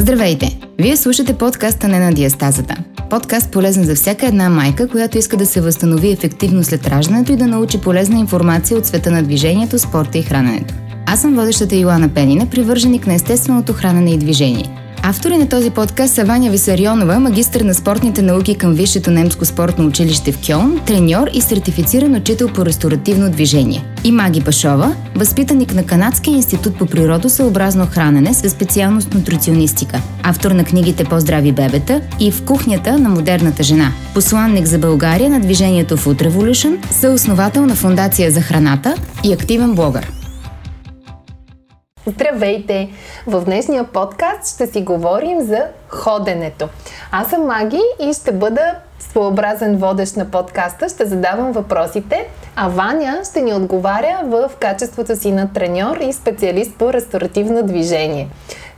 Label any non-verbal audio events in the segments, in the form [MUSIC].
Здравейте! Вие слушате подкаста Не на диастазата. Подкаст полезен за всяка една майка, която иска да се възстанови ефективно след раждането и да научи полезна информация от света на движението, спорта и храненето. Аз съм водещата Йоана Пенина, привърженик на естественото хранене и движение – Автори на този подкаст са Ваня Висарионова, магистър на спортните науки към Висшето немско спортно училище в Кьон, треньор и сертифициран учител по ресторативно движение. И Маги Пашова, възпитаник на Канадския институт по природосъобразно хранене със специалност нутриционистика, автор на книгите По-здрави бебета и В кухнята на модерната жена, посланник за България на движението Food Revolution, съосновател на Фундация за храната и активен блогър. Здравейте! В днешния подкаст ще си говорим за ходенето. Аз съм Маги и ще бъда своеобразен водещ на подкаста. Ще задавам въпросите, а Ваня ще ни отговаря в качеството си на треньор и специалист по ресторативно движение.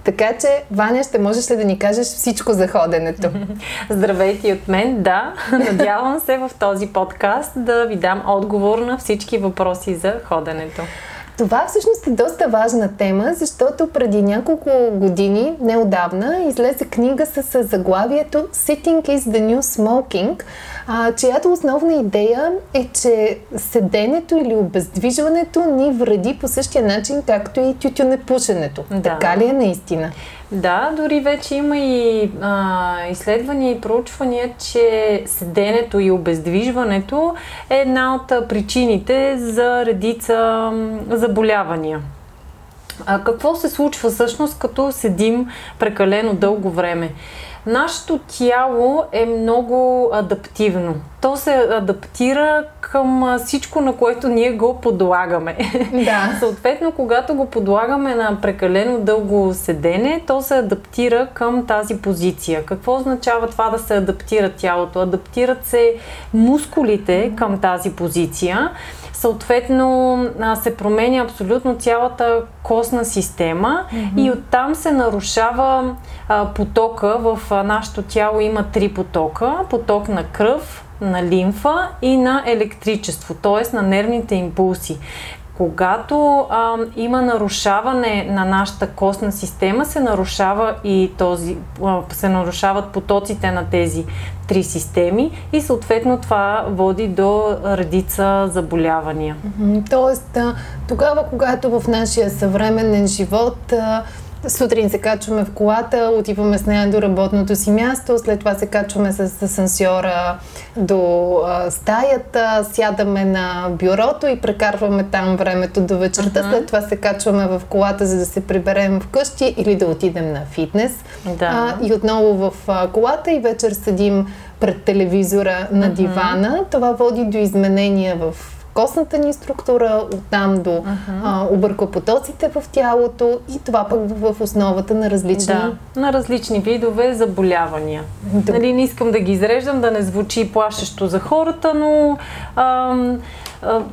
Така че, Ваня, ще можеш ли да ни кажеш всичко за ходенето? [LAUGHS] Здравейте от мен, да. Надявам се в този подкаст да ви дам отговор на всички въпроси за ходенето. Това всъщност е доста важна тема, защото преди няколко години, неодавна, излезе книга с заглавието Sitting is the New Smoking, а, чиято основна идея е, че седенето или обездвижването ни вреди по същия начин, както и тютюнепушенето. Да. Така ли е наистина? Да, дори вече има и а, изследвания и проучвания, че седенето и обездвижването е една от причините за редица заболявания. А какво се случва всъщност, като седим прекалено дълго време? Нашето тяло е много адаптивно. То се адаптира към всичко, на което ние го подлагаме. [LAUGHS] Да. Съответно, когато го подлагаме на прекалено дълго седене, то се адаптира към тази позиция. Какво означава това да се адаптира тялото? Адаптират се мускулите към тази позиция съответно се променя абсолютно цялата костна система mm-hmm. и оттам се нарушава потока. В нашето тяло има три потока. Поток на кръв, на лимфа и на електричество, т.е. на нервните импулси. Когато а, има нарушаване на нашата костна система, се нарушава и този, а, се нарушават потоците на тези три системи и съответно това води до редица заболявания. Тоест, тогава, когато в нашия съвременен живот сутрин се качваме в колата, отиваме с нея до работното си място, след това се качваме с асансьора до а, стаята, сядаме на бюрото и прекарваме там времето до вечерта, uh-huh. след това се качваме в колата, за да се приберем вкъщи или да отидем на фитнес. Да. А, и отново в а, колата и вечер седим пред телевизора на uh-huh. дивана. Това води до изменения в костната ни структура, оттам до uh-huh. а, объркопотоците в тялото и това пък в основата на различни... Да, на различни видове заболявания. Да. Нали, не искам да ги изреждам, да не звучи плашещо за хората, но... Ам,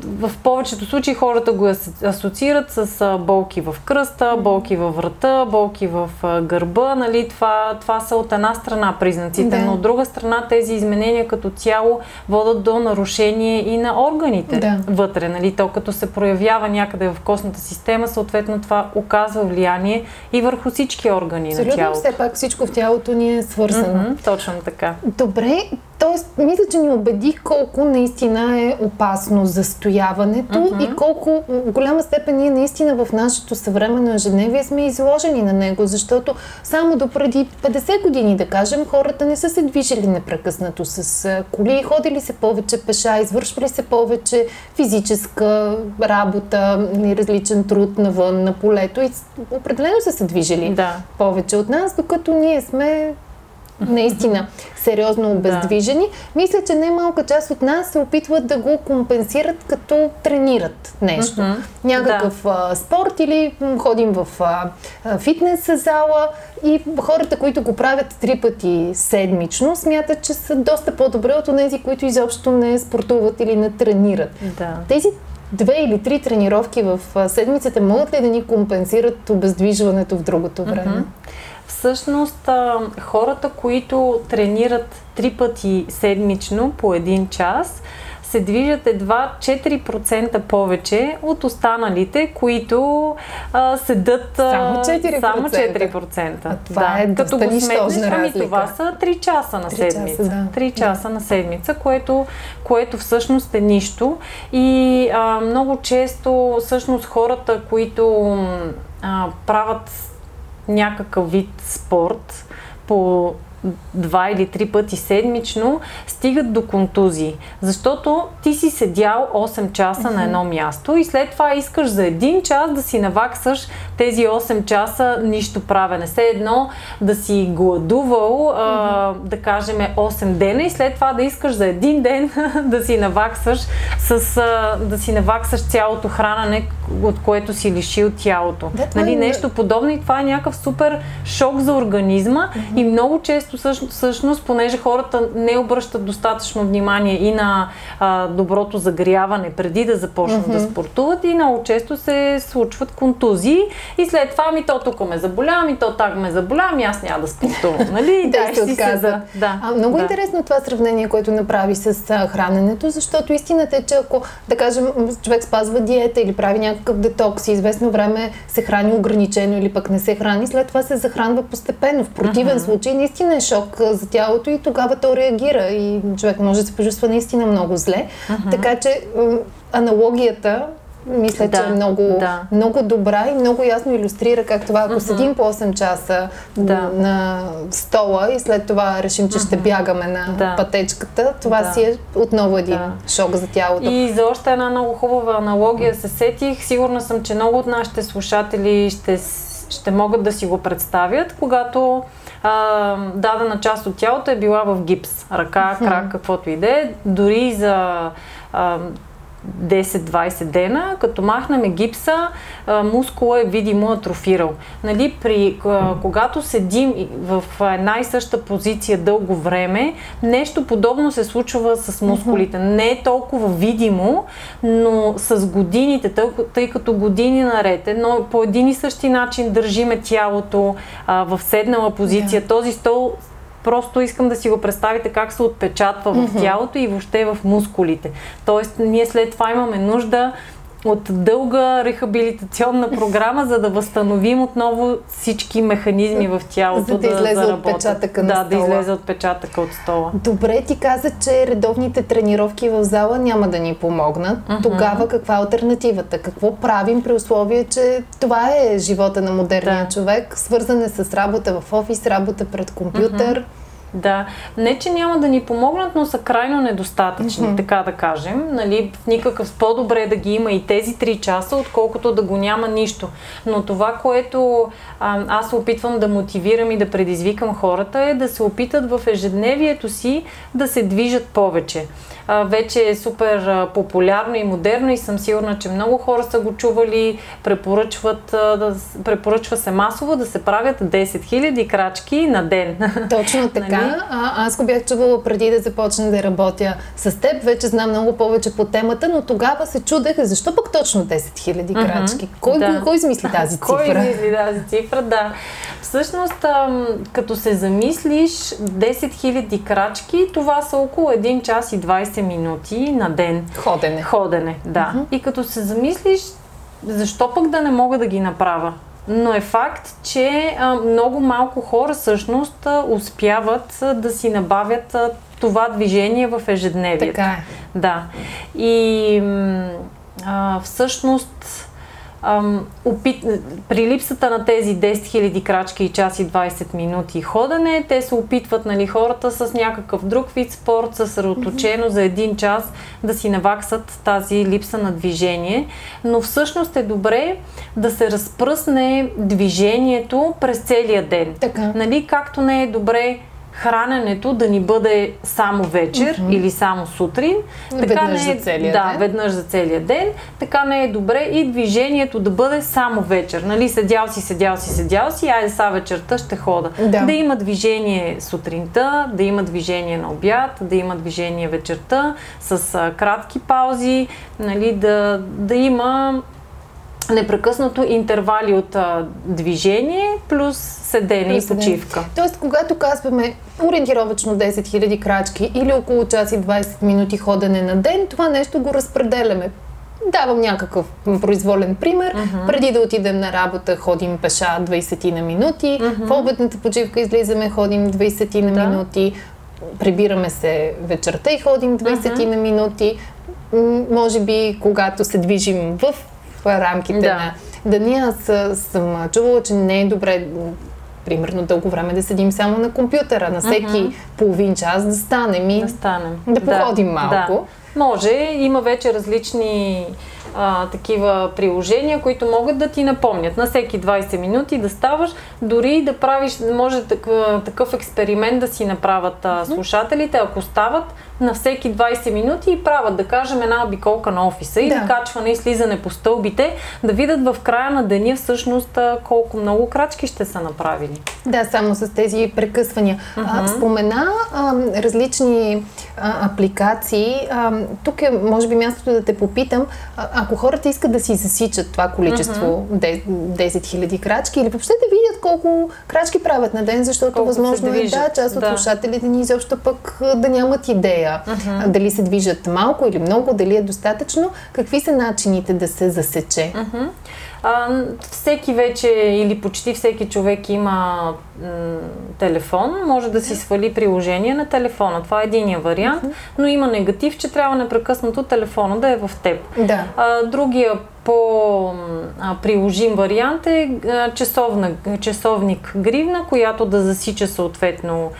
в повечето случаи хората го асоциират с болки в кръста, болки във врата, болки в гърба. Нали? Това, това са от една страна признаците, да. но от друга страна тези изменения като цяло водат до нарушение и на органите да. вътре. Нали? То като се проявява някъде в костната система, съответно това оказва влияние и върху всички органи Абсолютно, на тялото. все пак всичко в тялото ни е свързано. Mm-hmm, точно така. Добре, Тоест, мисля, че ни убеди колко наистина е опасно застояването uh-huh. и колко в голяма степен ние наистина в нашето съвременно ежедневие сме изложени на него, защото само до преди 50 години, да кажем, хората не са се движили непрекъснато с коли, ходили се повече пеша, извършвали се повече физическа работа или различен труд навън, на полето и определено са се движили да. повече от нас, докато ние сме наистина сериозно обездвижени. Да. Мисля, че немалка част от нас се опитват да го компенсират като тренират нещо. Uh-huh. Някакъв да. а, спорт или ходим в а, фитнес зала и хората, които го правят три пъти седмично, смятат, че са доста по-добре от тези, които изобщо не спортуват или не тренират. Да. Тези две или три тренировки в седмицата могат ли да ни компенсират обездвижването в другото време? Uh-huh. Всъщност, хората, които тренират три пъти седмично по един час, се движат едва 4% повече от останалите, които а, седат само 4%. Само 4%. А това да. е Като го сметнеш, ами това са 3 часа на 3 седмица. Часа, да. 3 часа да. на седмица, което, което всъщност е нищо. И а, много често всъщност хората, които а, правят някакъв вид спорт по два или три пъти седмично, стигат до контузии. Защото ти си седял 8 часа uh-huh. на едно място и след това искаш за един час да си наваксаш тези 8 часа нищо правене. Все едно да си гладувал, а, да кажем 8 дена и след това да искаш за един ден [LAUGHS] да си наваксаш с, а, да си наваксаш цялото хранене, от което си лишил тялото. Да, нали, е... Нещо подобно и това е някакъв супер шок за организма и много често всъщност, всъщност, понеже хората не обръщат достатъчно внимание и на а, доброто загряване преди да започнат mm-hmm. да спортуват и много често се случват контузии и след това ми то тук ме заболя, ми то так ме заболя, ми аз няма да спортувам, нали? [LAUGHS] да, се отказа. Да, а, много да. интересно това сравнение, което направи с а, храненето, защото истината е, че ако, да кажем, човек спазва диета или прави някакъв детокс и известно време се храни ограничено или пък не се храни, след това се захранва постепенно. В противен mm-hmm. случай наистина е шок за тялото и тогава то реагира и човек може да се почувства наистина много зле. Uh-huh. Така че аналогията мисля, да, че е много, да. много добра и много ясно иллюстрира как това, ако uh-huh. седим по 8 часа да. на стола и след това решим, че uh-huh. ще бягаме на да. пътечката, това да. си е отново един да. шок за тялото. И за още една много хубава аналогия се сетих. Сигурна съм, че много от нашите слушатели ще, ще могат да си го представят, когато а, дадена част от тялото е била в гипс. Ръка, крак, каквото и да е. Дори за а, 10-20 дена, като махнем гипса, мускула е видимо атрофирал. Нали, при, когато седим в една и съща позиция дълго време, нещо подобно се случва с мускулите. Не е толкова видимо, но с годините, тъй, като години наред, но по един и същи начин държиме тялото в седнала позиция. Този стол Просто искам да си го представите как се отпечатва в mm-hmm. тялото и въобще в мускулите. Тоест, ние след това имаме нужда от дълга рехабилитационна програма, за да възстановим отново всички механизми в тялото. За да, да излезе да отпечатъка на да, стола. Да, да излезе отпечатъка от стола. Добре, ти каза, че редовните тренировки в зала няма да ни помогнат. Uh-huh. Тогава каква е альтернативата? Какво правим при условие, че това е живота на модерния да. човек, свързан е с работа в офис, работа пред компютър? Uh-huh. Да, не че няма да ни помогнат, но са крайно недостатъчни, mm-hmm. така да кажем. Нали, в никакъв по-добре е да ги има и тези 3 часа, отколкото да го няма нищо. Но това, което а, аз се опитвам да мотивирам и да предизвикам хората е да се опитат в ежедневието си да се движат повече а, вече е супер а, популярно и модерно и съм сигурна, че много хора са го чували, препоръчват, а, да, препоръчва се масово да се правят 10 000 крачки на ден. [LAUGHS] Точно така. нали? а, аз го бях чувала преди да започна да работя с теб, вече знам много повече по темата, но тогава се чудех защо пък точно 10 000 крачки? Mm-hmm, кой, да. кой измисли тази [LAUGHS] цифра? Кой измисли тази цифра, да. Всъщност, като се замислиш, 10 000 крачки, това са около 1 час и 20 минути на ден. Ходене. Ходене, да. Uh-huh. И като се замислиш, защо пък да не мога да ги направя? Но е факт, че много малко хора всъщност успяват да си набавят това движение в ежедневието. Така е. Да. И а, всъщност ам, опит... при липсата на тези 10 000 крачки и час и 20 минути ходене, те се опитват нали, хората с някакъв друг вид спорт, съсредоточено mm-hmm. за един час да си наваксат тази липса на движение. Но всъщност е добре да се разпръсне движението през целия ден. Така. Нали, както не е добре храненето да ни бъде само вечер mm-hmm. или само сутрин. Така веднъж не е, за целия да, ден. веднъж за целия ден. Така не е добре и движението да бъде само вечер. Нали, седял си, седял си, седял си, айде са вечерта ще хода. Да. да има движение сутринта, да има движение на обяд, да има движение вечерта с а, кратки паузи, нали, да, да има непрекъснато интервали от а, движение плюс седене плюс и почивка. Тоест, когато казваме ориентировачно 10 000 крачки или около час и 20 минути ходене на ден, това нещо го разпределяме. Давам някакъв произволен пример. Uh-huh. Преди да отидем на работа, ходим пеша 20 на минути. Uh-huh. В обедната почивка излизаме, ходим 20 на да. минути. Прибираме се вечерта и ходим 20 uh-huh. на минути. Може би, когато се движим в рамките да. на деня, аз съм чувала, че не е добре примерно дълго време да седим само на компютъра, на всеки uh-huh. половин час да станем и да, станем. да походим да, малко. Да. Може, има вече различни а, такива приложения, които могат да ти напомнят на всеки 20 минути да ставаш, дори да правиш, може такъв, такъв експеримент да си направят а, слушателите, ако стават на всеки 20 минути и правят, да кажем, една обиколка на офиса и да. качване и слизане по стълбите, да видят в края на деня всъщност колко много крачки ще са направили. Да, само с тези прекъсвания. Uh-huh. А, спомена а, различни а, апликации. А, тук е, може би, мястото да те попитам, а, ако хората искат да си засичат това количество uh-huh. 10 000 крачки или въобще да видят колко крачки правят на ден, защото колко възможно е да, част от да. слушателите ни изобщо пък да нямат идея uh-huh. дали се движат малко или много, дали е достатъчно, какви са начините да се засече? Uh-huh. А, всеки вече или почти всеки човек има м, телефон, може да си свали приложение на телефона. Това е единия вариант, но има негатив, че трябва непрекъснато телефона да е в теб. Да. А, другия по-приложим вариант е часовна, часовник гривна, която да засича съответно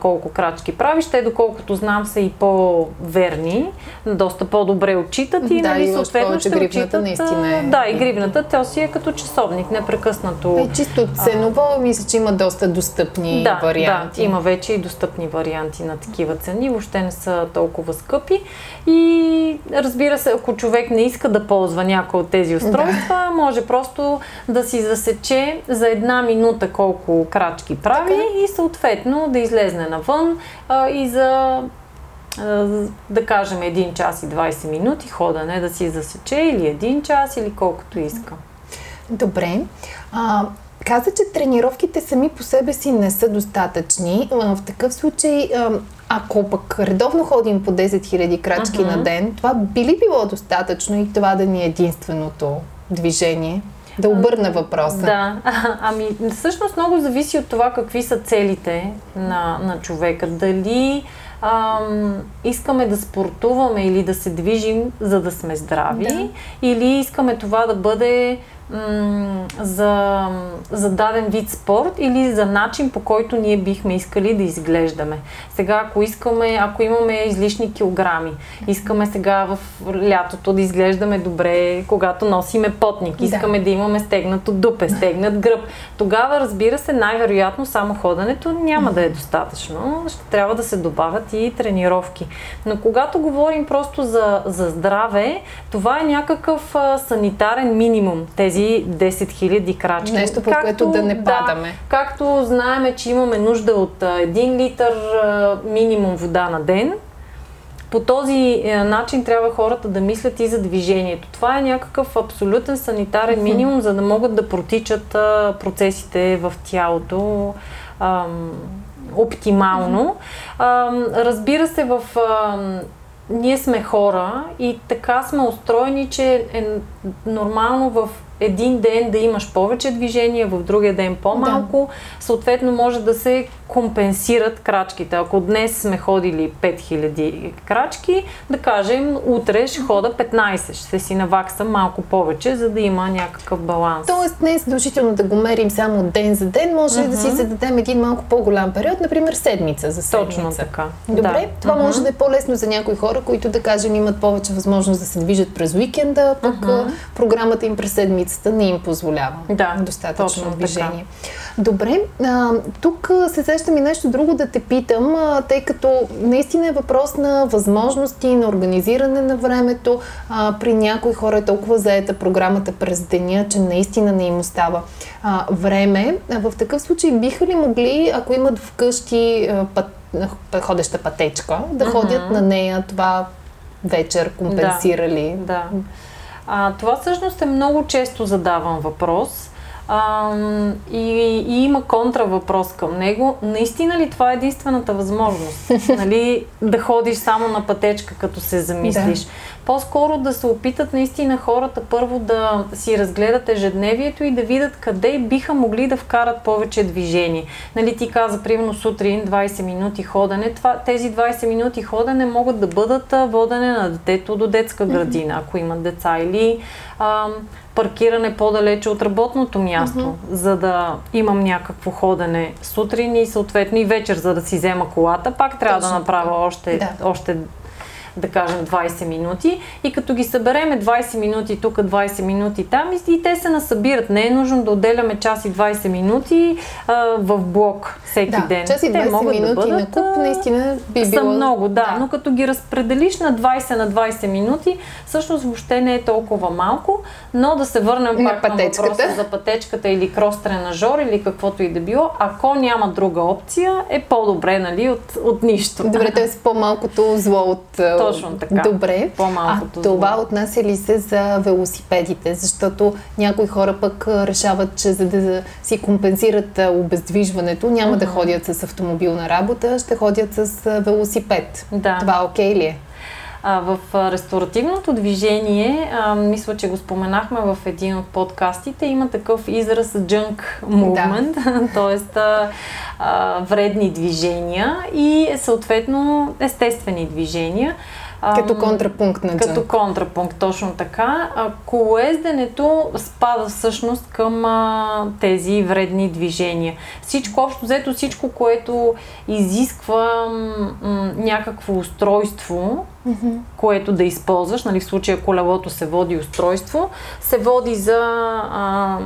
колко крачки правиш. Те, доколкото знам, са и по-верни, доста по-добре отчитат и, да, нали, съответно ще гривната отчитат. Наистина е. Да, и гривната, тя си е като часовник, непрекъснато. Е, чисто ценово, а, мисля, че има доста достъпни да, варианти. Да, има вече и достъпни варианти на такива цени, въобще не са толкова скъпи. И разбира се, ако човек не иска да ползва някой от тези устройства, да. може просто да си засече за една минута колко крачки прави така. и съответно да излезне навън а, и за да кажем 1 час и 20 минути ходане да си засече или 1 час или колкото иска. Добре. А, каза, че тренировките сами по себе си не са достатъчни. В такъв случай, ако пък редовно ходим по 10 000 крачки uh-huh. на ден, това би ли било достатъчно и това да ни е единственото движение? Да обърна въпроса. Да, ами всъщност много зависи от това какви са целите на, на човека. Дали ам, искаме да спортуваме или да се движим, за да сме здрави, да. или искаме това да бъде за, за даден вид спорт или за начин по който ние бихме искали да изглеждаме. Сега, ако искаме, ако имаме излишни килограми, искаме сега в лятото да изглеждаме добре, когато носиме потник, искаме да, да имаме стегнато дупе, стегнат гръб, тогава, разбира се, най-вероятно само ходенето няма да е достатъчно. Ще трябва да се добавят и тренировки. Но когато говорим просто за, за здраве, това е някакъв а, санитарен минимум. Тези тези 10 000 крачки. Нещо, по както, което да не падаме. Да, както знаеме, че имаме нужда от 1 литър минимум вода на ден, по този е, начин трябва хората да мислят и за движението. Това е някакъв абсолютен санитарен минимум, за да могат да протичат процесите в тялото ам, оптимално. Ам, разбира се, в ам, ние сме хора и така сме устроени, че е нормално в един ден да имаш повече движение, в другия ден по-малко. Да. Съответно може да се компенсират крачките. Ако днес сме ходили 5000 крачки, да кажем, утре ще хода 15. Ще си наваксам малко повече, за да има някакъв баланс. Тоест не е задължително да го мерим само ден за ден, може uh-huh. да си зададем един малко по-голям период, например седмица за седмица. Точно така. Добре, да. това uh-huh. може да е по-лесно за някои хора, които да кажем имат повече възможност да се движат през уикенда, пък uh-huh. програмата им през седмицата не им позволява да, достатъчно движение. Така. Добре, а, тук се сещам и нещо друго да те питам, а, тъй като наистина е въпрос на възможности, на организиране на времето. А, при някои хора е толкова заета програмата през деня, че наистина не им остава а, време. А, в такъв случай биха ли могли, ако имат вкъщи а, път, ходеща пътечка, да uh-huh. ходят на нея това вечер, компенсирали? Да. да. А, това всъщност е много често задаван въпрос. А, и, и има контравъпрос към него. Наистина ли това е единствената възможност? [LAUGHS] нали, да ходиш само на пътечка, като се замислиш? Да. По-скоро да се опитат наистина хората първо да си разгледат ежедневието и да видят къде биха могли да вкарат повече движение. Нали, ти каза, примерно сутрин 20 минути ходене. Това, тези 20 минути ходене могат да бъдат водене на детето до детска градина, ако имат деца или а, паркиране по-далече от работното място, uh-huh. за да имам някакво ходене сутрин и съответно и вечер, за да си взема колата. Пак трябва Точно. да направя още, да. още да кажем 20 минути и като ги събереме 20 минути тук, 20 минути там и, те се насъбират. Не е нужно да отделяме час и 20 минути а, в блок всеки да, ден. Час и 20 те могат минути да бъдат, на куп наистина би са много, да, да, но като ги разпределиш на 20 на 20 минути, всъщност въобще не е толкова малко, но да се върнем на пак пътечката. на въпроса за пътечката или крос тренажор или каквото и да било. Ако няма друга опция, е по-добре, нали, от, от нищо. Добре, т.е. по-малкото зло от точно така. Добре. По-малкото а това отнася ли се за велосипедите? Защото някои хора пък решават, че за да си компенсират обездвижването, няма uh-huh. да ходят с автомобил на работа, ще ходят с велосипед. Да. Това окей okay ли е? А, в ресторативното движение, а, мисля, че го споменахме в един от подкастите, има такъв израз junk movement, да. [LAUGHS] т.е. вредни движения и съответно естествени движения. Като контрапункт на джанк. Като контрапункт, точно така. Колоезденето спада всъщност към а, тези вредни движения. Всичко, общо взето всичко, което изисква м- някакво устройство, mm-hmm. което да използваш, нали, в случая колелото се води устройство, се води за... А,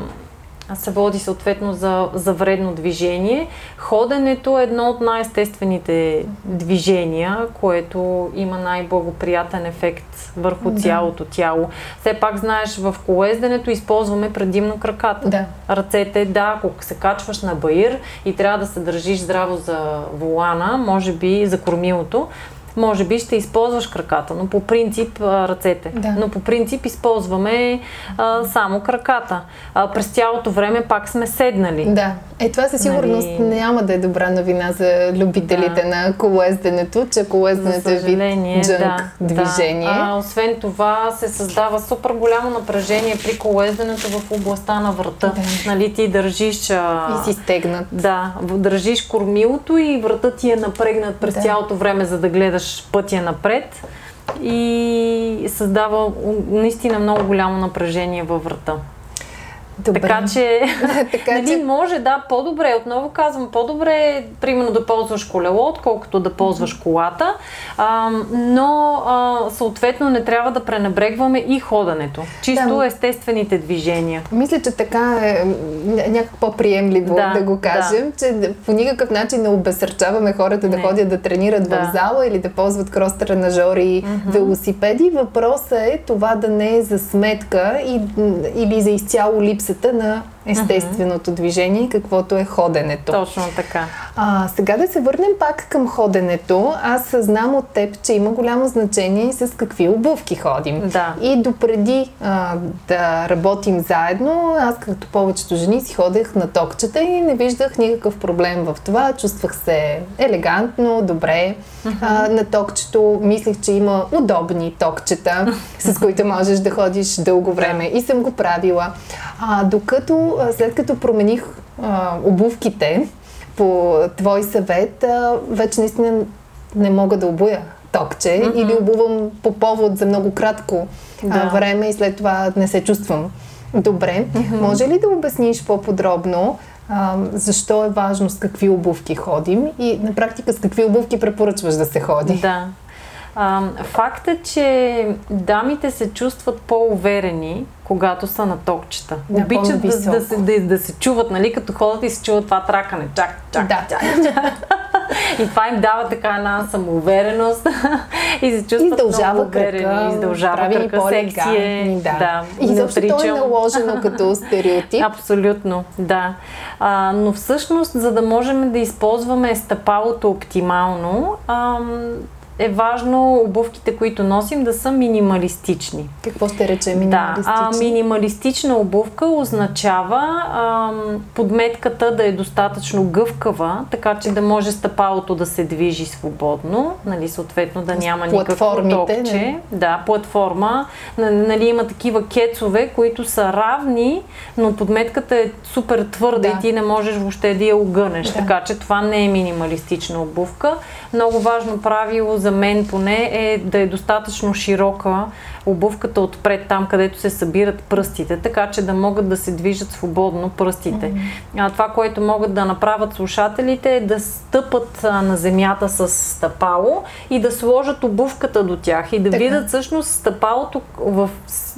се води съответно за, за вредно движение. Ходенето е едно от най-естествените движения, което има най-благоприятен ефект върху да. цялото тяло. Все пак знаеш, в колезденето използваме предимно краката. Да. Ръцете, да, ако се качваш на баир и трябва да се държиш здраво за волана, може би за кормилото, може би ще използваш краката, но по принцип ръцете. Да. Но по принцип използваме а, само краката. А, през цялото време пак сме седнали. Да. Е, това със сигурност нали... няма да е добра новина за любителите да. на колоезденето, че колоезденето е вид джънк да, движение. Да. А, освен това се създава супер голямо напрежение при колоезденето в областта на врата. Да. Нали, ти държиш... А... И си стегнат. Да, държиш кормилото и врата ти е напрегнат през да. цялото време, за да гледаш пътя напред и създава наистина много голямо напрежение във врата. Добре. Така че, [LAUGHS] така, [LAUGHS] нали, че... може, да, по-добре, отново казвам, по-добре примерно да ползваш колело, отколкото да ползваш колата, а, но а, съответно не трябва да пренебрегваме и ходенето. Чисто да. естествените движения. Мисля, че така е някак по-приемливо да, да го кажем, да. че по никакъв начин не обесърчаваме хората не. да ходят да тренират да. в зала или да ползват крос-тренажори и mm-hmm. велосипеди. Въпросът е това да не е за сметка и, или за изцяло липса липсата на естественото движение, каквото е ходенето. Точно така. А, сега да се върнем пак към ходенето. Аз знам от теб, че има голямо значение с какви обувки ходим. Да. И допреди а, да работим заедно, аз като повечето жени си ходех на токчета и не виждах никакъв проблем в това. Чувствах се елегантно, добре. Uh-huh. А, на токчето мислех, че има удобни токчета, с които можеш да ходиш дълго време. И съм го правила. А, докато след като промених а, обувките по твой съвет, а, вече наистина не мога да обуя токче mm-hmm. или обувам по повод за много кратко да. а, време и след това не се чувствам добре. Mm-hmm. Може ли да обясниш по-подробно а, защо е важно с какви обувки ходим и на практика с какви обувки препоръчваш да се ходи? Да. Факт е, че дамите се чувстват по-уверени, когато са на токчета. Да, Обичат да, да, се, да, да се чуват, нали, като ходят и се чуват това тракане. Чак, чак, да. чак, чак. И това им дава така една самоувереност [LAUGHS] и се чувстват издължава много уверени. Кръка, издължава прави кръка, секси е. Да. да. И защо то е наложено [LAUGHS] като стереотип. Абсолютно, да. А, но всъщност, за да можем да използваме стъпалото оптимално, ам, е важно обувките, които носим, да са минималистични. Какво ще рече минималистични? Да, а, минималистична обувка означава а, подметката да е достатъчно гъвкава, така че да може стъпалото да се движи свободно, нали, съответно да няма никакво токче. Да, платформа. Нали, има такива кецове, които са равни, но подметката е супер твърда да. и ти не можеш въобще да я огънеш. Да. Така че това не е минималистична обувка. Много важно правило за мен поне е да е достатъчно широка обувката отпред, там където се събират пръстите, така че да могат да се движат свободно пръстите. Mm-hmm. А, това, което могат да направят слушателите е да стъпат а, на земята с стъпало и да сложат обувката до тях и да така. видят всъщност стъпалото в...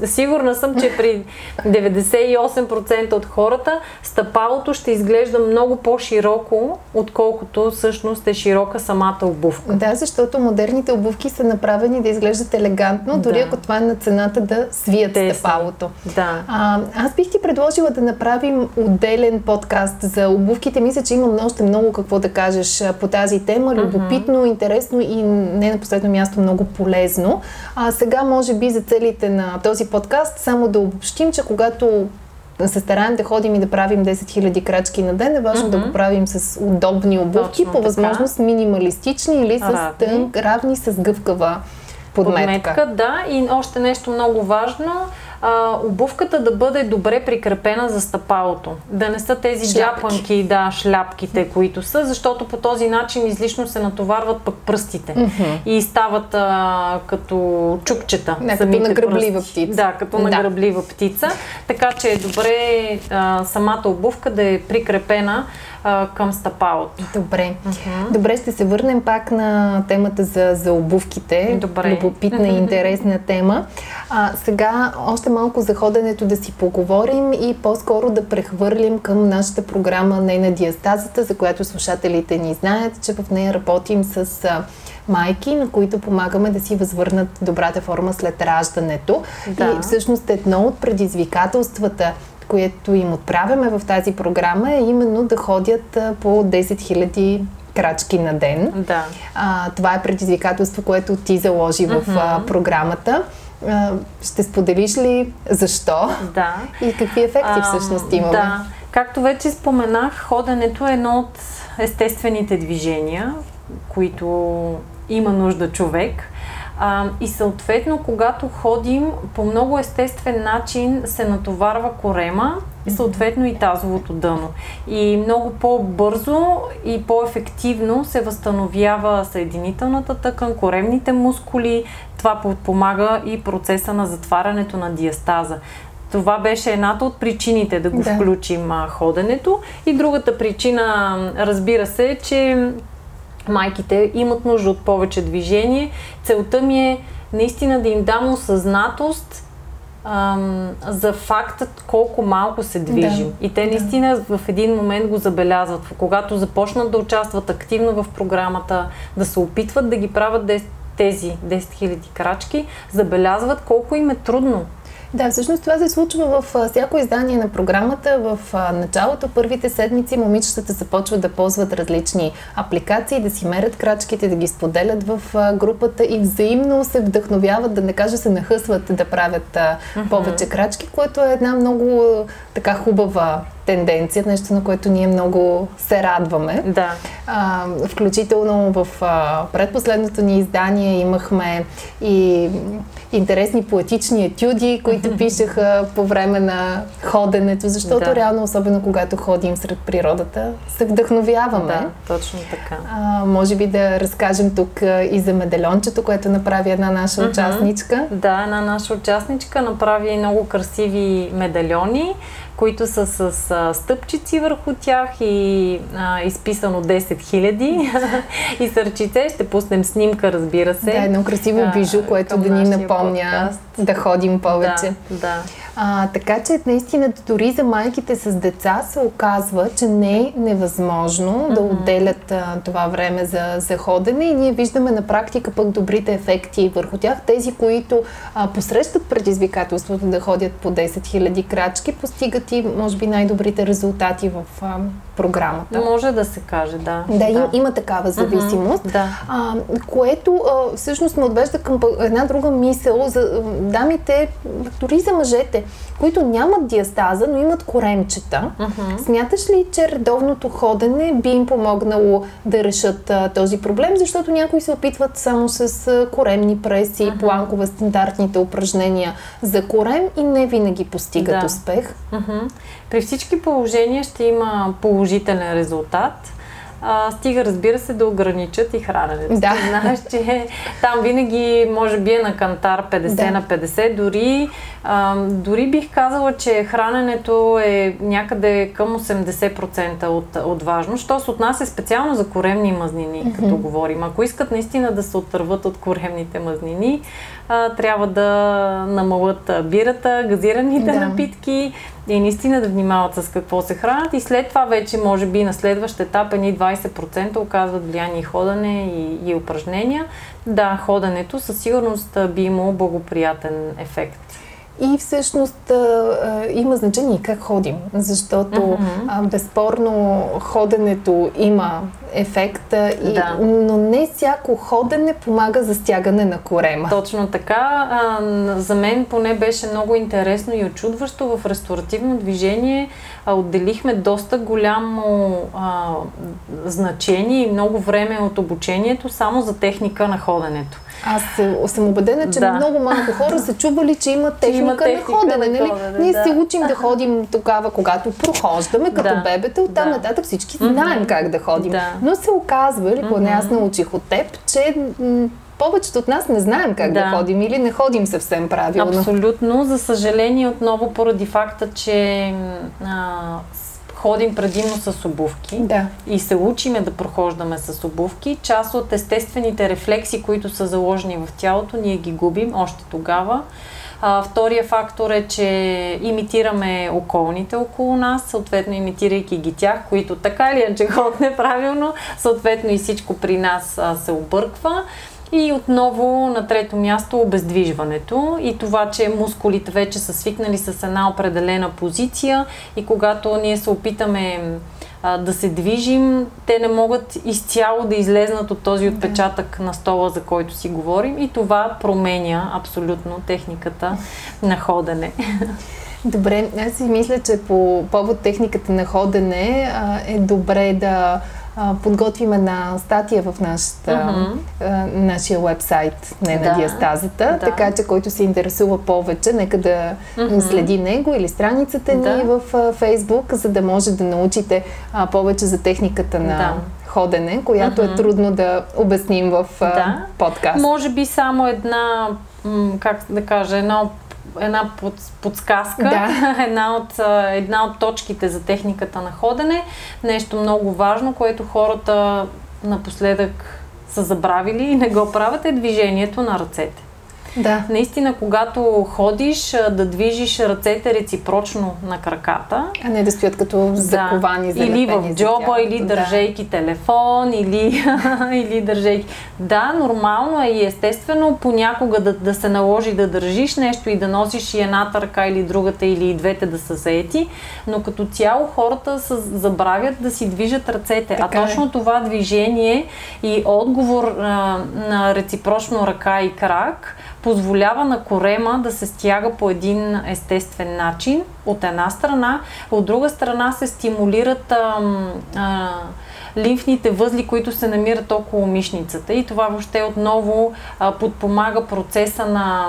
Сигурна съм, че при 98% от хората стъпалото ще изглежда много по-широко, отколкото всъщност е широка самата обувка. Да, защото модерните обувки са направени да изглеждат елегантно, дори да. ако това на цената да свият Тесно. стъпалото. Да. А, аз бих ти предложила да направим отделен подкаст за обувките. Мисля, че имам още много какво да кажеш по тази тема. Любопитно, mm-hmm. интересно и не на последно място много полезно. А сега, може би, за целите на този подкаст, само да обобщим, че когато се стараем да ходим и да правим 10 000 крачки на ден, е важно mm-hmm. да го правим с удобни обувки, Точно по възможност така. минималистични или с равни. тънк, равни с гъвкава подметка. подметка. Да, и още нещо много важно а, обувката да бъде добре прикрепена за стъпалото. Да не са тези Шляпки. да, шляпките, които са, защото по този начин излишно се натоварват пък пръстите mm-hmm. и стават а, като чукчета. Не, като нагръблива птица. Да, като да. нагръблива птица. Така че е добре а, самата обувка да е прикрепена а, към стъпалото. Добре. Uh-huh. Добре, ще се върнем пак на темата за, за обувките. Добре. Любопитна и [LAUGHS] интересна тема. А, сега още малко за ходенето да си поговорим и по-скоро да прехвърлим към нашата програма Не на диастазата, за която слушателите ни знаят, че в нея работим с майки, на които помагаме да си възвърнат добрата форма след раждането. Да. И всъщност едно от предизвикателствата което им отправяме в тази програма е именно да ходят по 10 000 крачки на ден. Да. А, това е предизвикателство, което ти заложи в uh-huh. а, програмата. А, ще споделиш ли защо да. и какви ефекти а, всъщност имаме? Да. Както вече споменах, ходенето е едно от естествените движения, които има нужда човек. А, и съответно, когато ходим по много естествен начин се натоварва корема и съответно и тазовото дъно. И много по-бързо и по-ефективно се възстановява съединителната тъкан, коремните мускули. Това подпомага и процеса на затварянето на диастаза. Това беше едната от причините да го да. включим а, ходенето. И другата причина, разбира се, е, че майките имат нужда от повече движение. Целта ми е наистина да им дам осъзнатост ам, за фактът колко малко се движим. Да, и те наистина да. в един момент го забелязват. Когато започнат да участват активно в програмата, да се опитват да ги правят 10, тези 10 000 крачки, забелязват колко им е трудно да, всъщност това се случва в всяко издание на програмата. В началото, първите седмици, момичетата започват да ползват различни апликации, да си мерят крачките, да ги споделят в групата и взаимно се вдъхновяват, да не кажа се нахъсват да правят повече крачки, което е една много така хубава тенденция, нещо на което ние много се радваме. Да. А, включително в а, предпоследното ни издание имахме и интересни поетични етюди, които пишеха по време на ходенето, защото да. реално, особено когато ходим сред природата, се вдъхновяваме. Да, точно така. А, може би да разкажем тук и за медальончето, което направи една наша участничка. Да, една наша участничка направи много красиви медальони които са с а, стъпчици върху тях и а, изписано 10 000 [LAUGHS] и сърчице. Ще пуснем снимка, разбира се. Да, едно красиво бижу, което да ни напомня подкаст. да ходим повече. Да, да. А, така че наистина дори за майките с деца се оказва, че не е невъзможно mm-hmm. да отделят а, това време за, за ходене и ние виждаме на практика пък добрите ефекти върху тях. Тези, които а, посрещат предизвикателството да ходят по 10 000 крачки, постигат и може би най-добрите резултати в а, програмата. Може да се каже, да. Да, да. Им, има такава зависимост, mm-hmm, да. а, което а, всъщност ме отвежда към една друга мисъл за дамите, дори за мъжете, които нямат диастаза, но имат коремчета. Mm-hmm. Смяташ ли, че редовното ходене би им помогнало да решат а, този проблем, защото някои се опитват само с а, коремни преси, mm-hmm. планкове, стандартните упражнения за корем и не винаги постигат да. успех? Mm-hmm. При всички положения ще има положителен резултат. А, стига, разбира се, да ограничат и храненето. Да. [LAUGHS] Знаеш, че там винаги може би е на кантар 50 да. на 50. Дори, а, дори бих казала, че храненето е някъде към 80% от, от важно. Що се отнася специално за коремни мазнини, mm-hmm. като говорим. Ако искат наистина да се отърват от коремните мазнини, а, трябва да намалят бирата, газираните да. напитки и наистина да внимават с какво се хранят и след това вече може би на следващ етап едни 20% оказват влияние и ходене и, и упражнения. Да, ходенето със сигурност би имало благоприятен ефект. И всъщност а, а, има значение как ходим, защото mm-hmm. а, безспорно ходенето има ефект, и, да. но не всяко ходене помага за стягане на корема. Точно така. А, за мен поне беше много интересно и очудващо в ресторативно движение. А, отделихме доста голямо а, значение и много време от обучението само за техника на ходенето. Аз съм убедена, че да. много малко хора са чували, че има техника, има техника на ходене. На нали? ходене Ние да. се учим да ходим тогава, когато прохождаме като да. бебета, оттам да. нататък всички знаем mm-hmm. как да ходим. Да. Но се оказва, или поне аз научих от теб, че м- повечето от нас не знаем как да. да ходим или не ходим съвсем правилно. Абсолютно. За съжаление, отново поради факта, че а, ходим предимно с обувки да. и се учиме да прохождаме с обувки, част от естествените рефлекси, които са заложени в тялото, ние ги губим още тогава. А, втория фактор е, че имитираме околните около нас, съответно имитирайки ги тях, които така или иначе ходят неправилно, съответно и всичко при нас а, се обърква. И отново на трето място обездвижването и това, че мускулите вече са свикнали с една определена позиция и когато ние се опитаме а, да се движим, те не могат изцяло да излезнат от този отпечатък на стола, за който си говорим и това променя абсолютно техниката на ходене. Добре, аз си мисля, че по повод техниката на ходене а, е добре да подготвим една статия в нашата, mm-hmm. а, нашия вебсайт, не да. на диастазата, да. така че който се интересува повече, нека да mm-hmm. следи него или страницата да. ни в а, Фейсбук, за да може да научите а, повече за техниката на да ходене, която mm-hmm. е трудно да обясним в да. подкаст. Може би само една, как да кажа, едно една под, подсказка, да. [LAUGHS] една, от, една от точките за техниката на ходене. Нещо много важно, което хората напоследък са забравили и не го правят, е движението на ръцете. Да. Наистина, когато ходиш, да движиш ръцете реципрочно на краката. А не да стоят като заковани да. Или в джоба, или държейки да. телефон, или, [LAUGHS] или държейки. Да, нормално е и естествено понякога да, да се наложи да държиш нещо и да носиш и едната ръка или другата, или и двете да са заети, но като цяло хората са, забравят да си движат ръцете. Така а точно е. това движение и отговор а, на реципрочно ръка и крак позволява на корема да се стяга по един естествен начин, от една страна, от друга страна се стимулират а, а, лимфните възли, които се намират около мишницата и това въобще отново а, подпомага процеса на,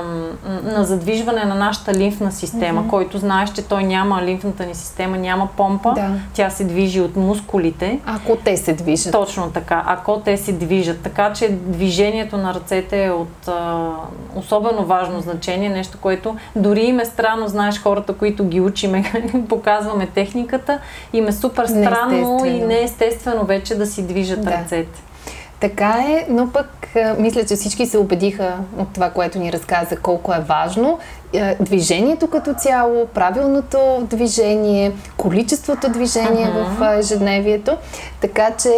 на задвижване на нашата лимфна система, mm-hmm. който знаеш, че той няма, лимфната ни система няма помпа, да. тя се движи от мускулите. Ако те се движат. Точно така, ако те се движат. Така че движението на ръцете е от а, особено важно значение, нещо, което дори им е странно, знаеш, хората, които ги учиме, [LAUGHS] показваме техниката, им е супер странно и неестествено вече да си движат да. ръцете. Така е, но пък мисля, че всички се убедиха от това, което ни разказа, колко е важно движението като цяло, правилното движение, количеството движение uh-huh. в ежедневието. Така че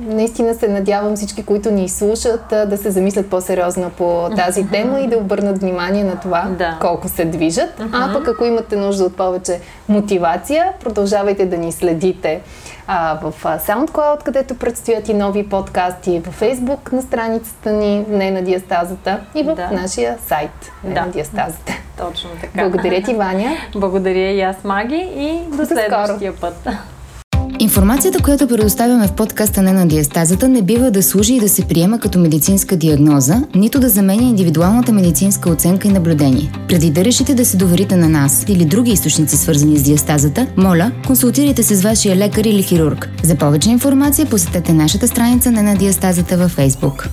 наистина се надявам всички, които ни слушат, да се замислят по-сериозно по тази uh-huh. тема и да обърнат внимание на това да. колко се движат. Uh-huh. А пък ако имате нужда от повече мотивация, продължавайте да ни следите а, в SoundCloud, където предстоят и нови подкасти, в Facebook на страницата ни Не на диастазата и в да. нашия сайт Не да. на диастазата. [LAUGHS] Точно така. Благодаря ти, Ваня. Благодаря и аз, Маги, и до, до следващия скоро. път. Информацията, която предоставяме в подкаста не на диастазата, не бива да служи и да се приема като медицинска диагноза, нито да заменя индивидуалната медицинска оценка и наблюдение. Преди да решите да се доверите на нас или други източници свързани с диастазата, моля, консултирайте се с вашия лекар или хирург. За повече информация посетете нашата страница не на диастазата във Facebook.